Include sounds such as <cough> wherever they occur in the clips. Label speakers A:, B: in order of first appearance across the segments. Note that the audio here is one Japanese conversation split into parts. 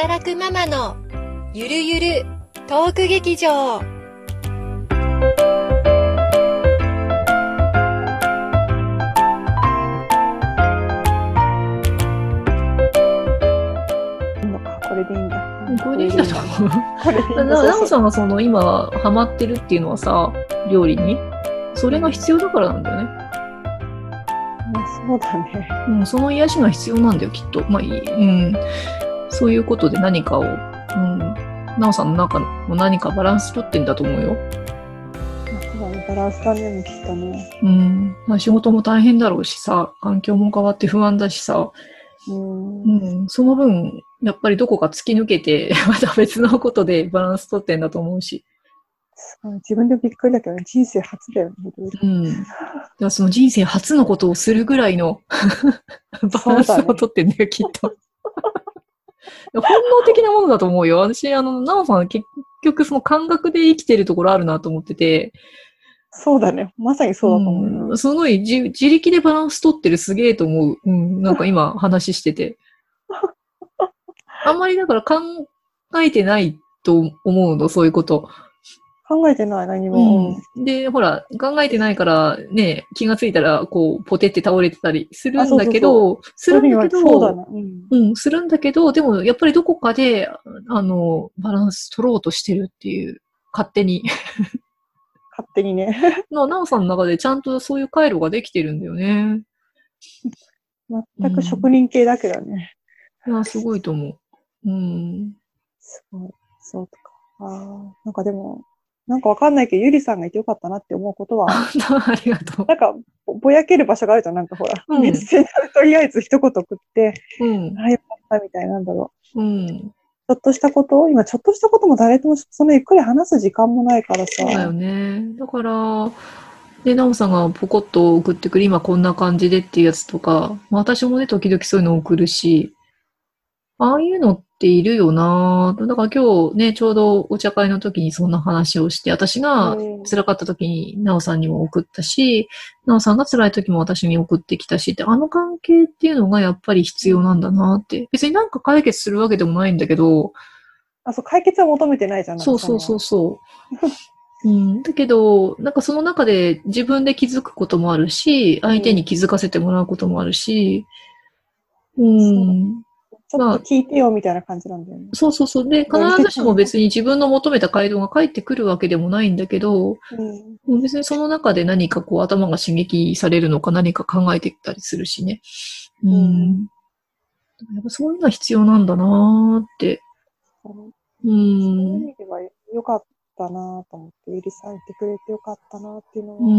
A: 働くママのゆるゆるトーク劇場
B: いいのか、これでいいんだ。
C: これでいいんだと思う。ななおさんがその今ハマってるっていうのはさ、料理に？それが必要だからなんだよね。
B: まあそうだね。
C: うん、その癒しが必要なんだよ、きっと。まあいい。うん。そういうことで何かを、うん。なおさんの中の何かバランス取ってんだと思うよ。
B: バランスだね、きっとね。
C: うん。まあ仕事も大変だろうしさ、環境も変わって不安だしさ、
B: うん。
C: うん。その分、やっぱりどこか突き抜けて、<laughs> また別のことでバランス取ってんだと思うし。
B: 自分でびっくりだけど、人生初だよね、
C: うん。だからその人生初のことをするぐらいの <laughs> バランスを取ってんだよ、きっと。本能的なものだと思うよ。私、あの、なおさん結局その感覚で生きてるところあるなと思ってて、
B: そうだね。まさにそうだと思うよ。
C: うんすごい自自力でバランス取ってるすげえと思う。うん、なんか今話してて。<laughs> あんまりだから考えてないと思うの、そういうこと。
B: 考えてない、何も。
C: うん、で、ほら、考えてないからね、気がついたら、こう、ポテって倒れてたりするんだけど、するんだけど、
B: そうだな。うん。
C: うん、するんだけど、でも、やっぱりどこかで、あの、バランス取ろうとしてるっていう、勝手に。
B: 勝手にね。<laughs>
C: の、なおさんの中でちゃんとそういう回路ができてるんだよね。
B: 全く職人系だけどね。
C: いや、すごいと思う。うん。
B: すごい。そうとか。ああ、なんかでも、なんかわかんないけど、ゆりさんがいてよかったなって思うことは、
C: ありがとう。
B: なんかぼ、ぼやける場所があるじゃん、なんかほら。
C: うん
B: メッセンジャーでとりあえず一言送って、
C: うん。
B: ああ、よかったみたいなんだろう。
C: うん。
B: ちょっとしたこと今、ちょっとしたことも誰ともそんなゆっくり話す時間もないからさ。
C: そうだよね。だから、で、なおさんがポコッと送ってくる、今こんな感じでっていうやつとか、まあ私もね、時々そういうの送るし、ああいうのっているよな。ぁだから今日ね、ちょうどお茶会の時にそんな話をして、私が
B: うん。
C: 辛かった時になおさんにも送ったし、なおさんが辛い時も私に送ってきたしって、あの関係っていうのがやっぱり必要なんだなって。別になんか解決するわけでもないんだけど、
B: あ、そう、解決は求めてないじゃん。なんか
C: そうそうそう。そう。<laughs> うん、だけど、なんかその中で自分で気づくこともあるし、相手に気づかせてもらうこともあるし、うん、
B: ちょっと聞いてよみたいな感じなんだよね。
C: そうそうそう。で、必ずしも別に自分の求めた回答が返ってくるわけでもないんだけど、
B: うん。
C: 別にその中で何かこう頭が刺激されるのか何か考えてたりするしね。うん。
B: うん
C: やっぱそういうのは必要なんだなーって。う。
B: そういうん意味ではよかったなと思って、ゆりさんいてくれてよかったなっていうのは。
C: う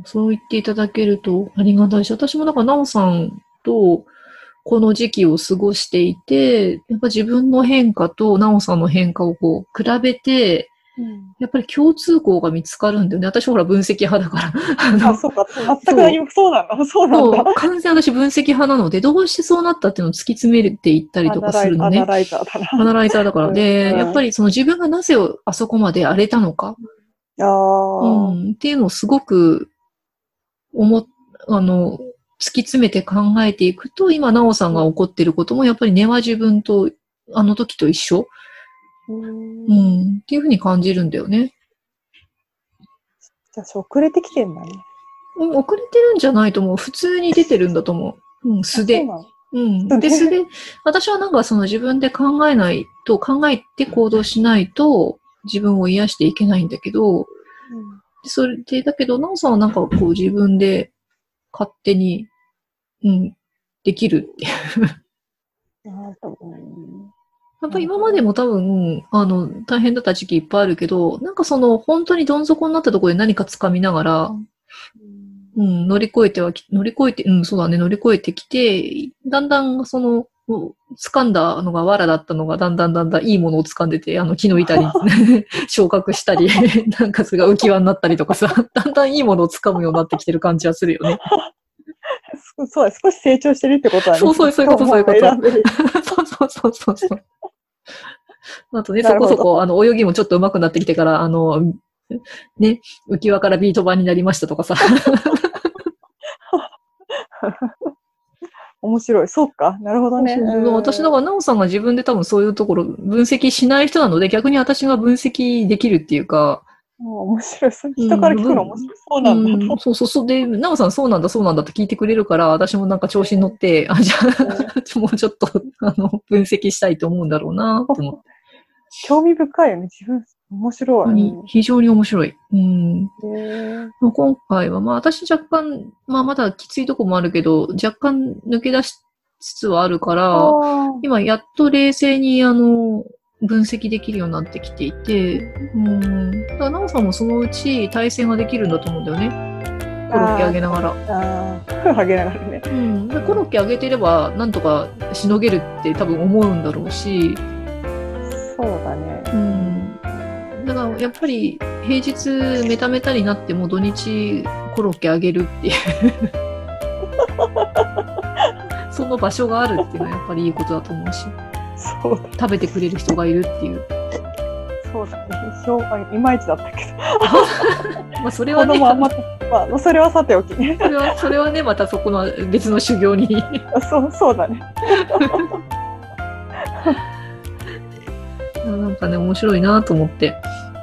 C: ん、そう言っていただけるとありがたいし、私もなんか、なおさんとこの時期を過ごしていて、やっぱ自分の変化となおさんの変化をこう比べて、
B: うん
C: やっぱり共通項が見つかるんだよね。私ほら分析派だから。あ
B: そうか。全く何もそうなんだ。そうなんだ
C: そう。完全に私分析派なので、どうしてそうなったっていうのを突き詰めていったりとかするのね。
B: アナライザーだな。
C: アナライザーだから。<laughs> で、
B: うん
C: やっぱりその自分がなぜあそこまで荒れたのか、
B: ああ、
C: うん、っていうのをすごく思っ、あの、突き詰めて考えていくと、今、なおさんが起こっていることも、やっぱり根は自分と、あの時と一緒、
B: うん
C: うん、っていうふうに感じるんだよね。
B: じゃあ、遅れてきてんだね。
C: うん、遅れてるんじゃないと思う。普通に出てるんだと思う。うん、素で
B: う
C: ん。
B: 素で？
C: で、素で、私はなんかその自分で考えないと、考えて行動しないと、自分を癒していけないんだけど、でそれで、だけど、なおさんはなんかこう自分で勝手に、うん、できるっていう。やっぱり今までも多分、あの、大変だった時期いっぱいあるけど、なんかその、本当にどん底になったところで何か掴みながら、うん、乗り越えてはき、乗り越えて、うん、そうだね、乗り越えてきて、だんだんその、掴んだのが藁だったのが、だんだんだんだんいいものを掴んでて、あの木の板に <laughs> 昇格したり、<laughs> なんかそれが浮き輪になったりとかさ、だんだんいいものを掴むようになってきてる感じはするよね。
B: そそうだ、少し成長してるってことはね。
C: そうそうそういうことそういうことそうそうそうそうそう。<laughs> あとね、そこそこ、あの、泳ぎもちょっと上手くなってきてから、あの、ね、浮き輪からビート板になりましたとかさ。
B: 面白い。そうか。なるほどね。
C: 私、だから、なおさんが自分で多分そういうところ分析しない人なので、逆に私が分析できるっていうか、
B: もう面白い。そう人から聞くの面白い。そうなんだと。
C: うんそうそうそう。で、なおさんそうなんだ、そうなんだって聞いてくれるから、私もなんか調子に乗って、あ、じゃあ、<laughs> もうちょっと、あの、分析したいと思うんだろうなって思って。
B: 興味深いよね。自分、面白い。
C: 非常に面白い。うん。今回は、まあ私若干、まあまだきついとこもあるけど、若干抜け出しつつはあるから、今やっと冷静にあの、分析できるようになってきていて、うん。だから、なおさんもそのうち対戦ができるんだと思うんだよね。コロッケあげながら。
B: あー、あげながらね。
C: うん。で、コロッケあげてれば、なんとかしのげるって多分思うんだろうし、
B: そうだね。
C: うん。だから、やっぱり、平日メタメタになっても土日コロッケあげるっていう。<laughs> その場所があるっていうのはやっぱりいいことだと思うし、
B: そうだ、
C: 食べてくれる人がいるっていう。
B: そうだね。いまいちだったけど。<laughs>
C: まあ、それはね、
B: まあ、それはさておきね。
C: それは、それはね、またそこの別の修行に。<laughs>
B: そう、そうだね。
C: なんかね、面白いなと思って。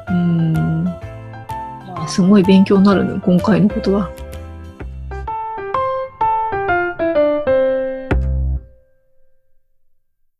C: うん。
B: まあ
C: すごい勉強になるね、今回のことは。